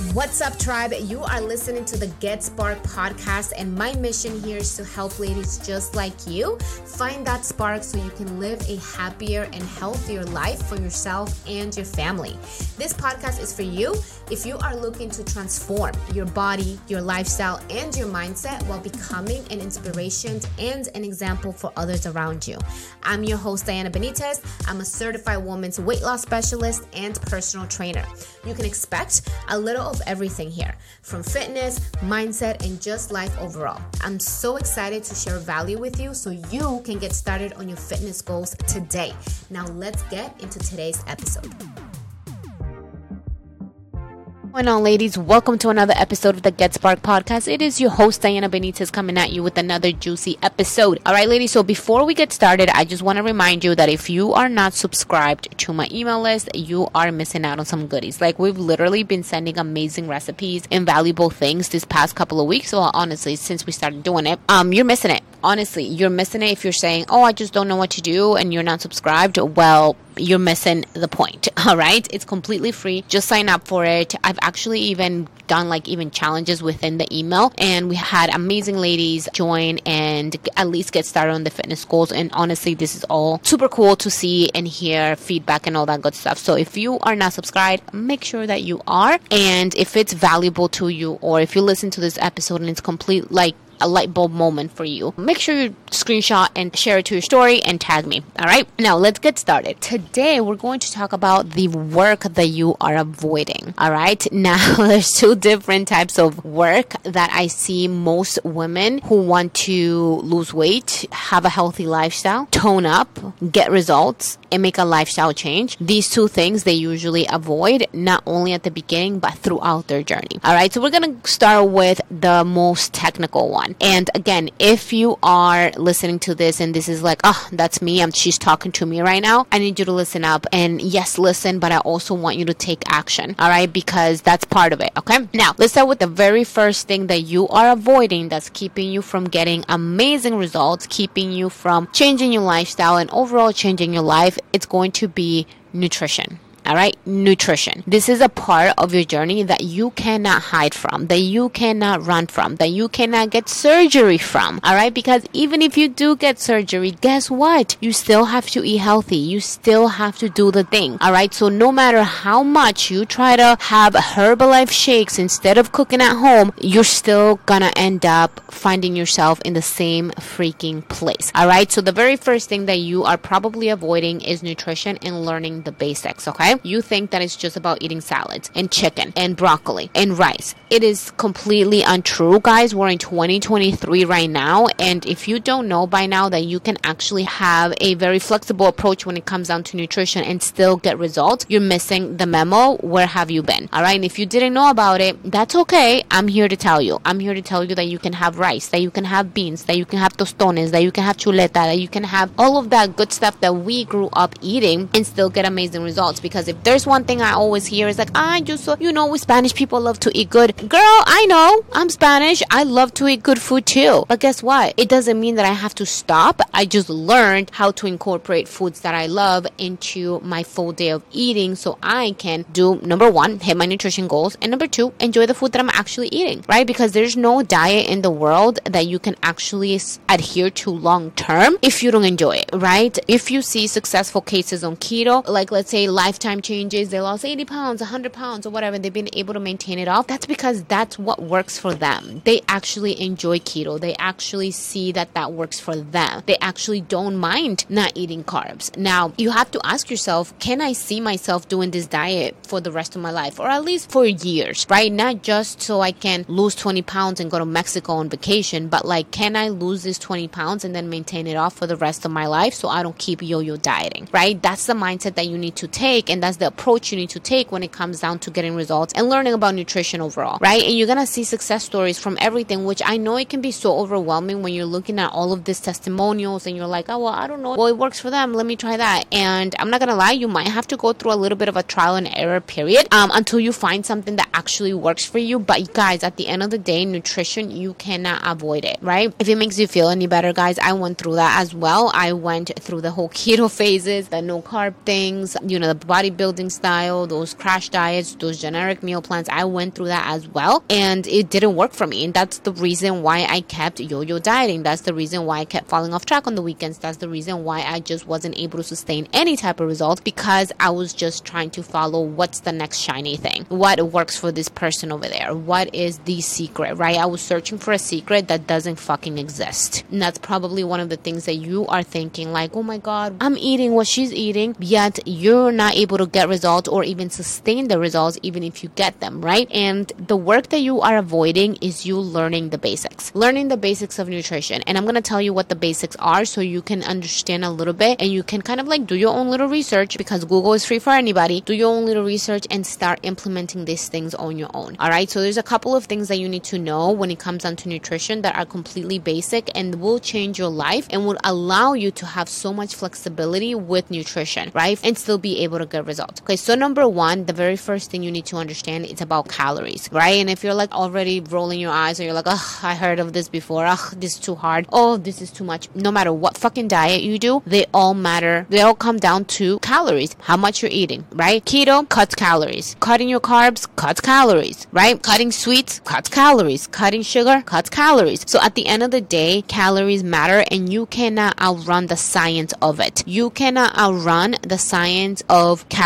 What's up, tribe? You are listening to the Get Sparkd podcast, and my mission here is to help ladies just like you find that spark so you can live a happier and healthier life for yourself and your family. This podcast is for you if you are looking to transform your body, your lifestyle, and your mindset while becoming an inspiration and an example for others around you. I'm your host, Diana Benitez. I'm a certified woman's weight loss specialist and personal trainer. You can expect a little of everything here from fitness, mindset, and just life overall. I'm so excited to share value with you so you can get started on your fitness goals today. Now, let's get into today's episode going on, ladies? Welcome to another episode of the Get Sparkd podcast. It is your host, Diana Benitez, coming at you with another juicy episode. All right, ladies. So before we get started, I just want to remind you that if you are not subscribed to my email list, you are missing out on some goodies. Like we've literally been sending amazing recipes and valuable things this past couple of weeks. Well, honestly, since we started doing it, um, you're missing it honestly, you're missing it if you're saying, oh, I just don't know what to do and you're not subscribed. Well, you're missing the point. All right. It's completely free. Just sign up for it. I've actually even done like even challenges within the email and we had amazing ladies join and at least get started on the fitness goals. And honestly, this is all super cool to see and hear feedback and all that good stuff. So if you are not subscribed, make sure that you are. And if it's valuable to you or if you listen to this episode and it's complete like a light bulb moment for you. Make sure you screenshot and share it to your story and tag me. All right. Now let's get started. Today we're going to talk about the work that you are avoiding. All right. Now there's two different types of work that I see most women who want to lose weight, have a healthy lifestyle, tone up, get results, and make a lifestyle change. These two things they usually avoid not only at the beginning but throughout their journey. All right. So we're to start with the most technical one. And again, if you are listening to this and this is like, oh, that's me, I'm, she's talking to me right now, I need you to listen up. And yes, listen, but I also want you to take action, all right? Because that's part of it, okay? Now, let's start with the very first thing that you are avoiding that's keeping you from getting amazing results, keeping you from changing your lifestyle and overall changing your life. It's going to be nutrition. All right, nutrition. This is a part of your journey that you cannot hide from, that you cannot run from, that you cannot get surgery from. All right, because even if you do get surgery, guess what? You still have to eat healthy. You still have to do the thing. All right, so no matter how much you try to have Herbalife shakes instead of cooking at home, you're still gonna end up finding yourself in the same freaking place. All right, so the very first thing that you are probably avoiding is nutrition and learning the basics. Okay you think that it's just about eating salads and chicken and broccoli and rice. It is completely untrue, guys. We're in 2023 right now. And if you don't know by now that you can actually have a very flexible approach when it comes down to nutrition and still get results, you're missing the memo. Where have you been? All right. And if you didn't know about it, that's okay. I'm here to tell you. I'm here to tell you that you can have rice, that you can have beans, that you can have tostones, that you can have chuleta, that you can have all of that good stuff that we grew up eating and still get amazing results because because if there's one thing I always hear is like, ah, I just, you know, we Spanish people love to eat good. Girl, I know. I'm Spanish. I love to eat good food too. But guess what? It doesn't mean that I have to stop. I just learned how to incorporate foods that I love into my full day of eating so I can do number one, hit my nutrition goals, and number two, enjoy the food that I'm actually eating, right? Because there's no diet in the world that you can actually adhere to long term if you don't enjoy it, right? If you see successful cases on keto, like let's say lifetime changes, they lost 80 pounds, 100 pounds, or whatever, they've been able to maintain it off, that's because that's what works for them. They actually enjoy keto. They actually see that that works for them. They actually don't mind not eating carbs. Now, you have to ask yourself, can I see myself doing this diet for the rest of my life or at least for years, right? Not just so I can lose 20 pounds and go to Mexico on vacation, but like, can I lose this 20 pounds and then maintain it off for the rest of my life so I don't keep yo yo dieting, right? That's the mindset that you need to take. And that's the approach you need to take when it comes down to getting results and learning about nutrition overall, right? And you're gonna see success stories from everything, which I know it can be so overwhelming when you're looking at all of these testimonials and you're like, oh, well, I don't know. Well, it works for them. Let me try that. And I'm not gonna lie, you might have to go through a little bit of a trial and error period um, until you find something that actually works for you. But guys, at the end of the day, nutrition, you cannot avoid it, right? If it makes you feel any better, guys, I went through that as well. I went through the whole keto phases, the no carb things, you know, the body bodybuilding style, those crash diets, those generic meal plans. I went through that as well and it didn't work for me. And that's the reason why I kept yo yo dieting. That's the reason why I kept falling off track on the weekends. That's the reason why I just wasn't able to sustain any type of results because I was just trying to follow what's the next shiny thing. What works for this person over there? What is the secret, right? I was searching for a secret that doesn't fucking exist. And that's probably one of the things that you are thinking like, oh my God, I'm eating what she's eating, yet you're not able to get results or even sustain the results even if you get them, right? And the work that you are avoiding is you learning the basics, learning the basics of nutrition. And I'm going to tell you what the basics are so you can understand a little bit and you can kind of like do your own little research because Google is free for anybody. Do your own little research and start implementing these things on your own. All right. So there's a couple of things that you need to know when it comes down to nutrition that are completely basic and will change your life and will allow you to have so much flexibility with nutrition, right? And still be able to get results. Okay. So number one, the very first thing you need to understand is about calories, right? And if you're like already rolling your eyes or you're like, oh, I heard of this before. Oh, this is too hard. Oh, this is too much. No matter what fucking diet you do, they all matter. They all come down to calories, how much you're eating, right? Keto cuts calories. Cutting your carbs cuts calories, right? Cutting sweets cuts calories. Cutting sugar cuts calories. So at the end of the day, calories matter and you cannot outrun the science of it. You cannot outrun the science of calories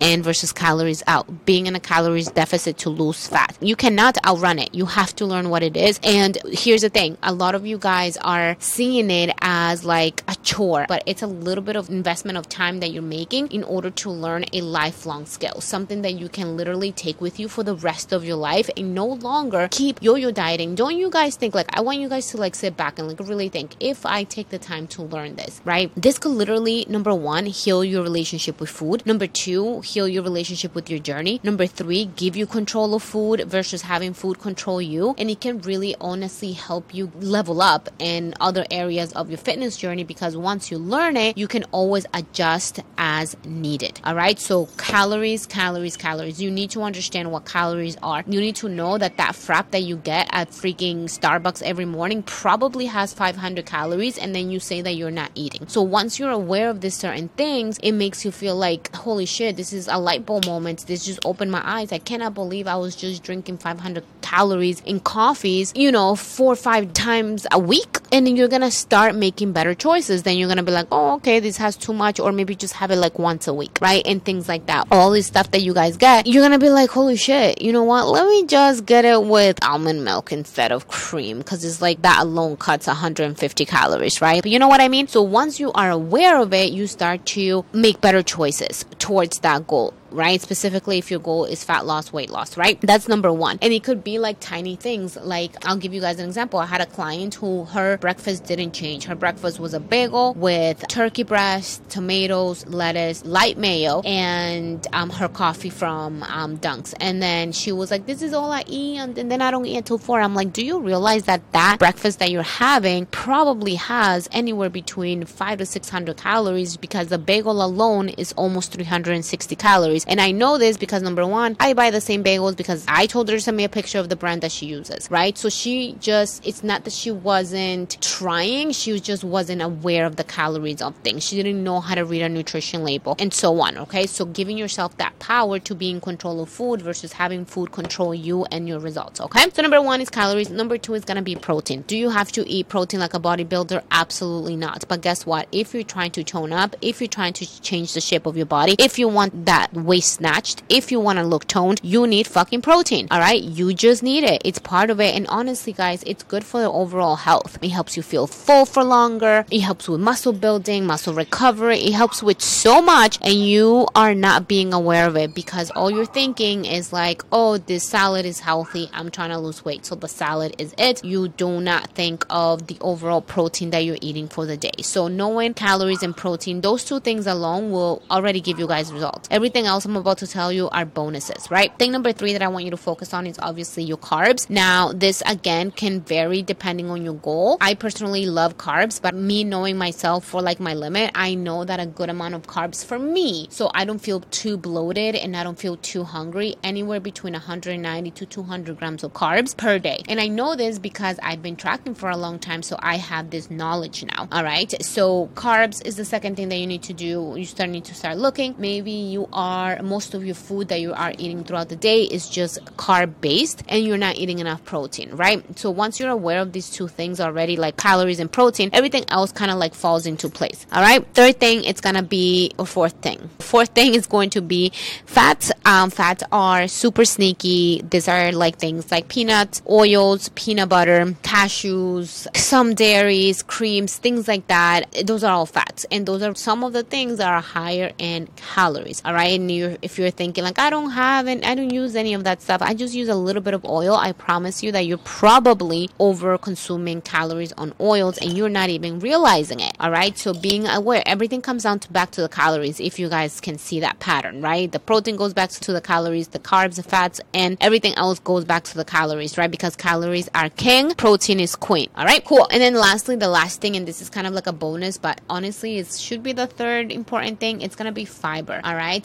in versus calories out. Being in a calories deficit to lose fat. You cannot outrun it. You have to learn what it is. And here's the thing. A lot of you guys are seeing it as like a chore, but it's a little bit of investment of time that you're making in order to learn a lifelong skill, something that you can literally take with you for the rest of your life and no longer keep yo-yo dieting. Don't you guys think like I want you guys to like sit back and like really think if I take the time to learn this, right? This could literally number 1 heal your relationship with food. Number 2 heal your relationship with your journey. Number 3 give you control of food versus having food control you and it can really honestly help you level up in other areas of your fitness journey because once you learn it, you can always adjust as needed. All right. So calories, calories, calories. You need to understand what calories are. You need to know that that frap that you get at freaking Starbucks every morning probably has 500 calories and then you say that you're not eating. So once you're aware of these certain things, it makes you feel like, holy shit, this is a light bulb moment. This just opened my eyes. I cannot believe I was just drinking 500 calories in coffees, you know, four or five times a week. And then you're to start making better choices. Then you're to be like, oh, okay, this has too much. Or maybe just have it like once a week, right? And things like that. All this stuff that you guys get, you're to be like, holy shit, you know what? Let me just get it with almond milk instead of cream. Because it's like that alone cuts 150 calories, right? But you know what I mean? So once you are aware of it, you start to make better choices towards that goal right? Specifically, if your goal is fat loss, weight loss, right? That's number one. And it could be like tiny things. Like, I'll give you guys an example. I had a client who her breakfast didn't change. Her breakfast was a bagel with turkey breast, tomatoes, lettuce, light mayo, and um, her coffee from um, Dunks. And then she was like, This is all I eat. And then I don't eat until four. I'm like, Do you realize that that breakfast that you're having probably has anywhere between five to 600 calories because the bagel alone is almost 360 calories? And I know this because number one, I buy the same bagels because I told her to send me a picture of the brand that she uses, right? So she just, it's not that she wasn't trying, she just wasn't aware of the calories of things. She didn't know how to read a nutrition label and so on, okay? So giving yourself that power to be in control of food versus having food control you and your results, okay? So number one is calories. Number two is gonna be protein. Do you have to eat protein like a bodybuilder? Absolutely not. But guess what? If you're trying to tone up, if you're trying to change the shape of your body, if you want that waist snatched, if you want to look toned, you need fucking protein. All right. You just need it. It's part of it. And honestly, guys, it's good for the overall health. It helps you feel full for longer. It helps with muscle building, muscle recovery. It helps with so much. And you are not being aware of it because all you're thinking is like, oh, this salad is healthy. I'm trying to lose weight. So the salad is it. You do not think of the overall protein that you're eating for the day. So knowing calories and protein, those two things alone will already give you guys results. Everything else else I'm about to tell you are bonuses, right? Thing number three that I want you to focus on is obviously your carbs. Now, this again can vary depending on your goal. I personally love carbs, but me knowing myself for like my limit, I know that a good amount of carbs for me, so I don't feel too bloated and I don't feel too hungry, anywhere between 190 to 200 grams of carbs per day. And I know this because I've been tracking for a long time, so I have this knowledge now. All right. So carbs is the second thing that you need to do. You start need to start looking. Maybe you are most of your food that you are eating throughout the day is just carb based and you're not eating enough protein, right? So once you're aware of these two things already, like calories and protein, everything else kind of like falls into place. All right. Third thing, it's gonna be or fourth thing. Fourth thing is going to be fats. Um, fats are super sneaky. These are like things like peanuts, oils, peanut butter, cashews, some dairies, creams, things like that. Those are all fats, and those are some of the things that are higher in calories. All right, and you're, if you're thinking like I don't have and I don't use any of that stuff, I just use a little bit of oil. I promise you that you're probably over consuming calories on oils, and you're not even realizing it. All right, so being aware, everything comes down to back to the calories. If you guys can see that pattern, right? The protein goes back to the calories, the carbs, the fats, and everything else goes back to the calories, right? Because calories are king, protein is queen. All right, cool. And then lastly, the last thing, and this is kind of like a bonus, but honestly, it should be the third important thing. It's gonna be fiber. All right,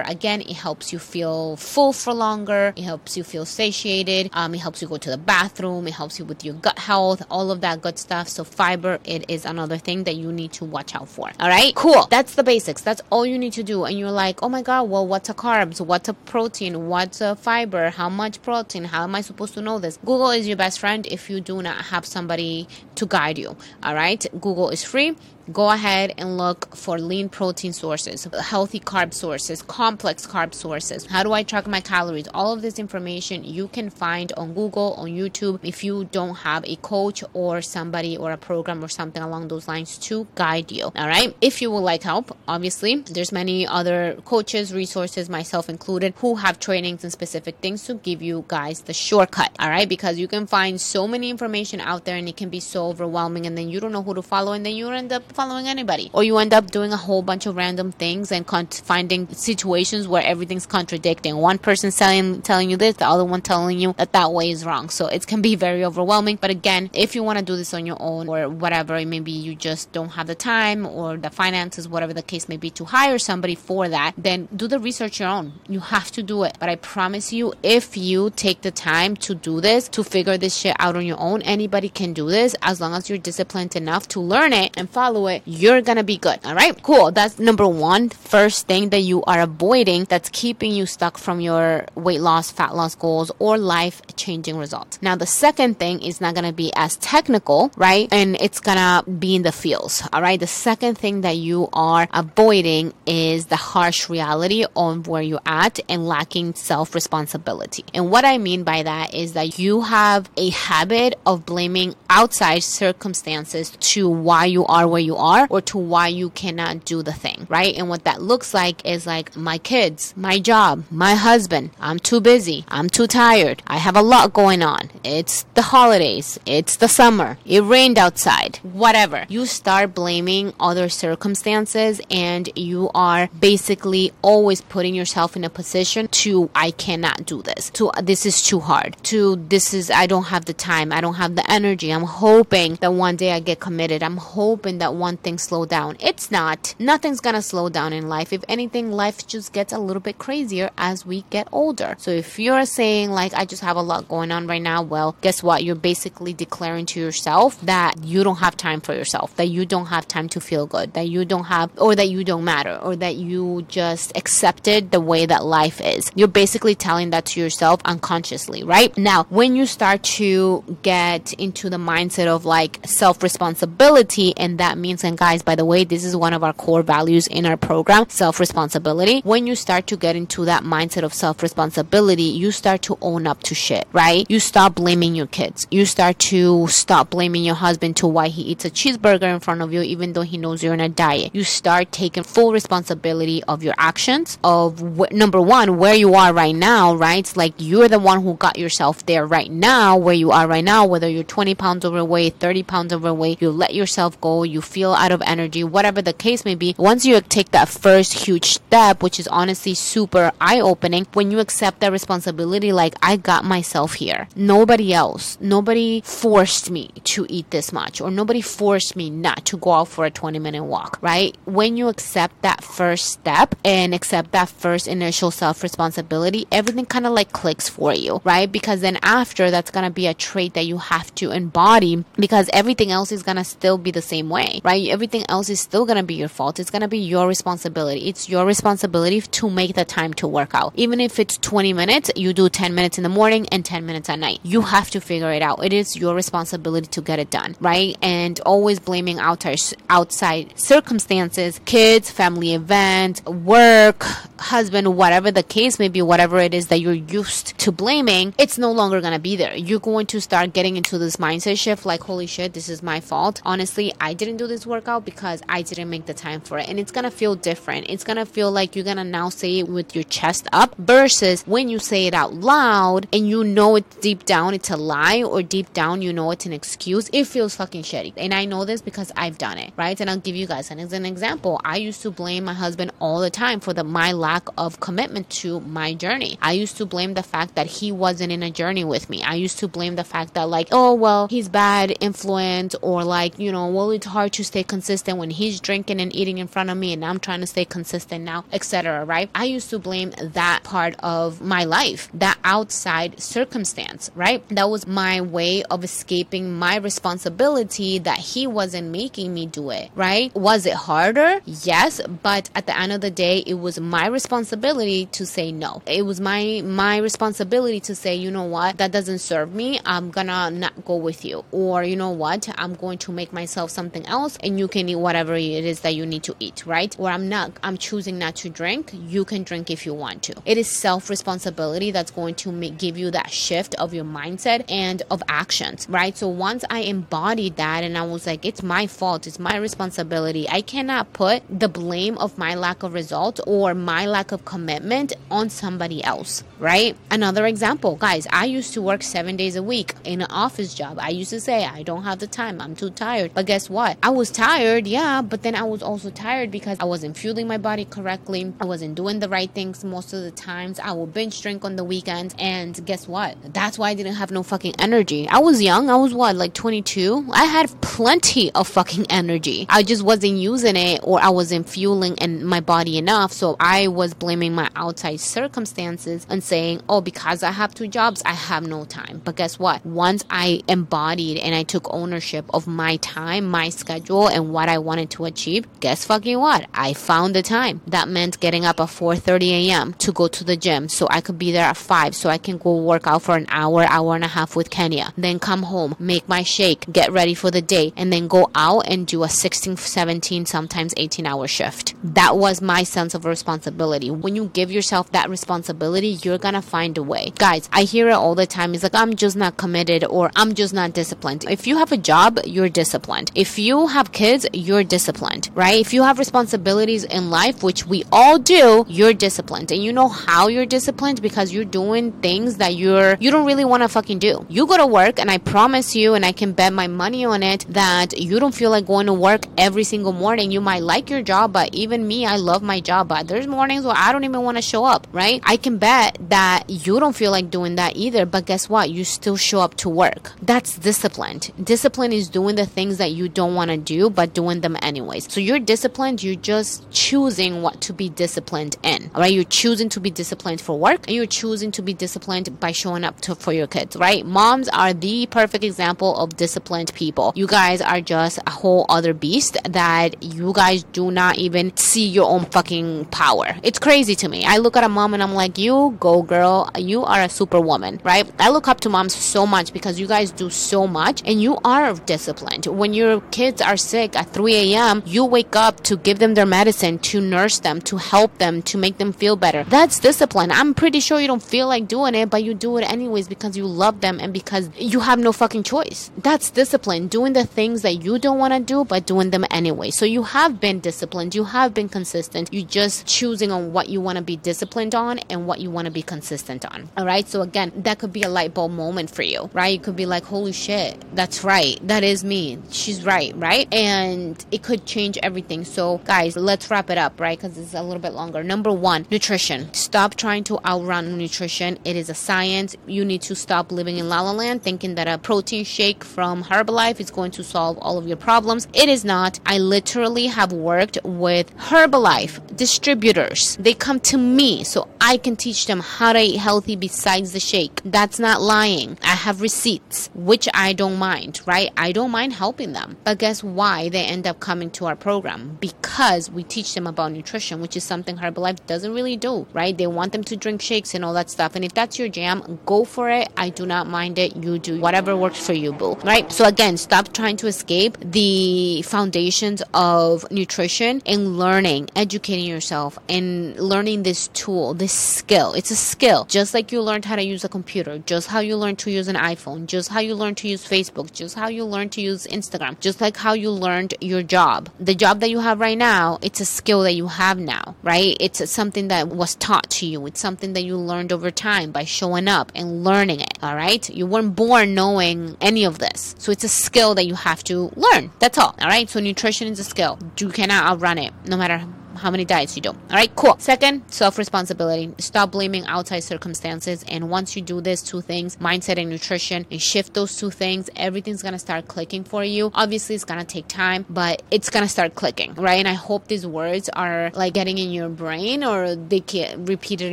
again, it helps you feel full for longer. It helps you feel satiated. Um, it helps you go to the bathroom. It helps you with your gut health, all of that good stuff. So fiber, it is another thing that you need to watch out for. All right, cool. That's the basics. That's all you need to do. And you're like, oh my god, well, what's a carbs? What's a protein? What's a fiber? How much protein? How am I supposed to know this? Google is your best friend if you do not have somebody to guide you. All right, Google is free go ahead and look for lean protein sources, healthy carb sources, complex carb sources. How do I track my calories? All of this information you can find on Google, on YouTube, if you don't have a coach or somebody or a program or something along those lines to guide you. All right. If you would like help, obviously, there's many other coaches, resources, myself included, who have trainings and specific things to give you guys the shortcut. All right. Because you can find so many information out there and it can be so overwhelming and then you don't know who to follow and then you end up following anybody. Or you end up doing a whole bunch of random things and con- finding situations where everything's contradicting. One person telling telling you this, the other one telling you that that way is wrong. So it can be very overwhelming. But again, if you want to do this on your own or whatever, maybe you just don't have the time or the finances, whatever the case may be, to hire somebody for that, then do the research your own. You have to do it. But I promise you, if you take the time to do this, to figure this shit out on your own, anybody can do this as long as you're disciplined enough to learn it and follow it, you're gonna be good. All right, cool. That's number one, first thing that you are avoiding that's keeping you stuck from your weight loss, fat loss goals, or life changing results. Now, the second thing is not gonna be as technical, right? And it's gonna be in the feels. All right, the second thing that you are avoiding is the harsh reality on where you're at and lacking self responsibility. And what I mean by that is that you have a habit of blaming outside circumstances to why you are where you are or to why you cannot do the thing, right? And what that looks like is like my kids, my job, my husband, I'm too busy, I'm too tired, I have a lot going on. It's the holidays, it's the summer, it rained outside, whatever. You start blaming other circumstances and you are basically always putting yourself in a position to, I cannot do this, to, this is too hard, to, this is, I don't have the time, I don't have the energy. I'm hoping that one day I get committed. I'm hoping that one thing slow down. It's not. Nothing's gonna slow down in life. If anything, life just gets a little bit crazier as we get older. So if you're saying like I just have a lot going on right now, well, guess what? You're basically declaring to yourself that you don't have time for yourself, that you don't have time to feel good, that you don't have or that you don't matter, or that you just accepted the way that life is. You're basically telling that to yourself unconsciously, right? Now, when you start to get into the mindset of like self responsibility, and that means, and guys, by the way, this is one of our core values in our program, self responsibility. When you start to get into that mindset of self responsibility, you start to own up to shit, right? You stop blaming your kids. You start to stop blaming your husband to why he eats a cheeseburger in front of you, even though he knows you're in a diet. You start taking full responsibility of your actions, of number one, where you are right now, right? It's like you're the one who got yourself there right now, where you are right now, whether you're 20 pounds overweight, 30 pounds overweight, you let yourself go, you feel feel out of energy, whatever the case may be. Once you take that first huge step, which is honestly super eye opening, when you accept that responsibility, like I got myself here. Nobody else, nobody forced me to eat this much, or nobody forced me not to go out for a 20 minute walk, right? When you accept that first step and accept that first initial self responsibility, everything kind of like clicks for you, right? Because then after, that's gonna be a trait that you have to embody because everything else is gonna still be the same way, right? Everything else is still gonna be your fault. It's gonna be your responsibility. It's your responsibility to make the time to work out. Even if it's 20 minutes, you do 10 minutes in the morning and 10 minutes at night. You have to figure it out. It is your responsibility to get it done, right? And always blaming outside outside circumstances, kids, family event, work, husband, whatever the case may be, whatever it is that you're used to blaming, it's no longer gonna be there. You're going to start getting into this mindset shift like, holy shit, this is my fault. Honestly, I didn't do this workout because I didn't make the time for it. And it's gonna feel different. It's gonna feel like you're gonna now say it with your chest up versus when you say it out loud and you know it deep down it's a lie or deep down you know it's an excuse, it feels fucking shitty. And I know this because I've done it, right? And I'll give you guys an, as an example. I used to blame my husband all the time for the my lack of commitment to my journey. I used to blame the fact that he wasn't in a journey with me. I used to blame the fact that like, oh well, he's bad influence or like, you know, well it's hard to stay consistent when he's drinking and eating in front of me and I'm trying to stay consistent now, etc. Right? I used to blame that part of my life, that outside circumstance, right? That was my way of escaping my responsibility that he wasn't making me do it, right? Was it harder? Yes, but at the end of the day, it was my responsibility to say no. It was my my responsibility to say, you know what, that doesn't serve me. I'm gonna not go with you. Or you know what, I'm going to make myself something else and you can eat whatever it is that you need to eat, right? Or I'm not I'm choosing not to drink. You can drink if you want to. It is self responsibility that's going to make, give you that shift of your mindset and of actions, right? So once I embodied that and I was like, it's my fault, it's my responsibility. I cannot put the blame of my lack of result or my lack of commitment on somebody else, right? Another example, guys, I used to work seven days a week in an office job. I used to say, I don't have the time, I'm too tired. But guess what? I was tired, yeah, but then I was also tired because I wasn't fueling my body correctly. I wasn't doing the right things most of the times. I would binge drink on the weekends. And guess what? That's why I didn't have no fucking energy. I was young. I was what, like 22? I had plenty of fucking energy. I just wasn't using it or I wasn't fueling and my body enough. So I was blaming my outside circumstances and saying, oh, because I have two jobs, I have no time. But guess what? Once I embodied and I took ownership of my time, my schedule, and what I wanted to achieve, guess fucking what? I found the time. That meant getting up at 4:30 a.m. to go to the gym so I could be there at 5 so I can go work out for an hour, hour and a half with Kenya. Then come home, make my shake, get ready for the day, and then go out and do a 16, 17, sometimes 18 hour shift. That was my sense of responsibility. When you give yourself that responsibility, you're gonna find a way. Guys, I hear it all the time. It's like, I'm just not committed or I'm just not disciplined. If you have a job, you're disciplined. If you have kids, you're disciplined, right? If you have responsibilities in life, which we all do, you're disciplined. And you know how you're disciplined because you're doing things that you're, you don't really want to fucking do. You go to work and I promise you, and I can bet my money on it that you don't feel like going to work every single morning. You might like your job, but even me, I love my job, but there's mornings where I don't even want to show up, right? I can bet that you don't feel like doing that either, but guess what? You still show up to work. That's disciplined. Discipline is doing the things that you don't want to do, but doing them anyways. So you're disciplined, you're just choosing what to be disciplined in, all right? You're choosing to be disciplined for work, and you're choosing to be disciplined by showing up to, for your kids, right? Moms are the perfect example of disciplined people. You guys are just a whole other beast that you guys do not even see your own fucking power. It's crazy to me. I look at a mom and I'm like, you go girl, you are a superwoman, right? I look up to moms so much because you guys do so much and you are disciplined. When your kids are sick at 3 a.m., you wake up to give them their medicine, to nurse them, to help them, to make them feel better. That's discipline. I'm pretty sure you don't feel like doing it, but you do it anyways because you love them and because you have no fucking choice. That's discipline. Doing the things that you don't want to do, but doing them anyway. So you have been disciplined. You have been consistent. You're just choosing on what you want to be disciplined on and what you want to be consistent on. All right. So again, that could be a light bulb moment for you, right? You could be like, holy shit, that's right. That is me. She's right, right? Right? And it could change everything. So, guys, let's wrap it up, right? Because it's a little bit longer. Number one, nutrition. Stop trying to outrun nutrition. It is a science. You need to stop living in la la land thinking that a protein shake from Herbalife is going to solve all of your problems. It is not. I literally have worked with Herbalife distributors. They come to me so I can teach them how to eat healthy besides the shake. That's not lying. I have receipts, which I don't mind, right? I don't mind helping them. But guess why they end up coming to our program? Because we teach them about nutrition, which is something Herbalife doesn't really do, right? They want them to drink shakes and all that stuff. And if that's your jam, go for it. I do not mind it. You do whatever works for you, boo, right? So again, stop trying to escape the foundations of nutrition and learning, educating yourself and learning this tool, this skill. It's a skill. Just like you learned how to use a computer, just how you learned to use an iPhone, just how you learned to use Facebook, just how you learned to use Instagram, just like how you learned your job. The job that you have right now, it's a skill that you have now, right? It's something that was taught to you. It's something that you learned over time by showing up and learning it, all right? You weren't born knowing any of this. So it's a skill that you have to learn. That's all, all right? So nutrition is a skill. You cannot outrun it, no matter how many diets you do. All right, cool. Second, self responsibility. Stop blaming outside circumstances. And once you do these two things, mindset and nutrition, and shift those two things, everything's gonna start clicking for you. Obviously, it's gonna take time, but it's gonna start clicking, right? And I hope these words are like getting in your brain or they get repeated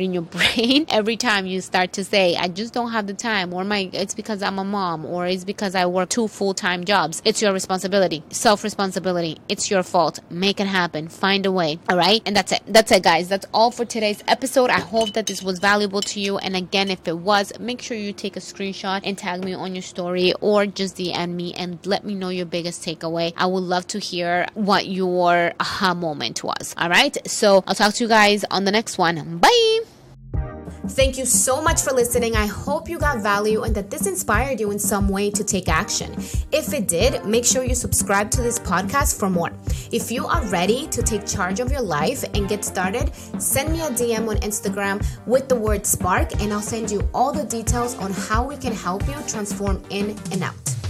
in your brain every time you start to say, I just don't have the time, or my it's because I'm a mom, or it's because I work two full time jobs. It's your responsibility. Self responsibility. It's your fault. Make it happen. Find a way. All right. And that's it. That's it, guys. That's all for today's episode. I hope that this was valuable to you. And again, if it was, make sure you take a screenshot and tag me on your story or just DM me and let me know your biggest takeaway. I would love to hear what your aha moment was. All right. So I'll talk to you guys on the next one. Bye. Thank you so much for listening. I hope you got value and that this inspired you in some way to take action. If it did, make sure you subscribe to this podcast for more. If you are ready to take charge of your life and get started, send me a DM on Instagram with the word spark, and I'll send you all the details on how we can help you transform in and out.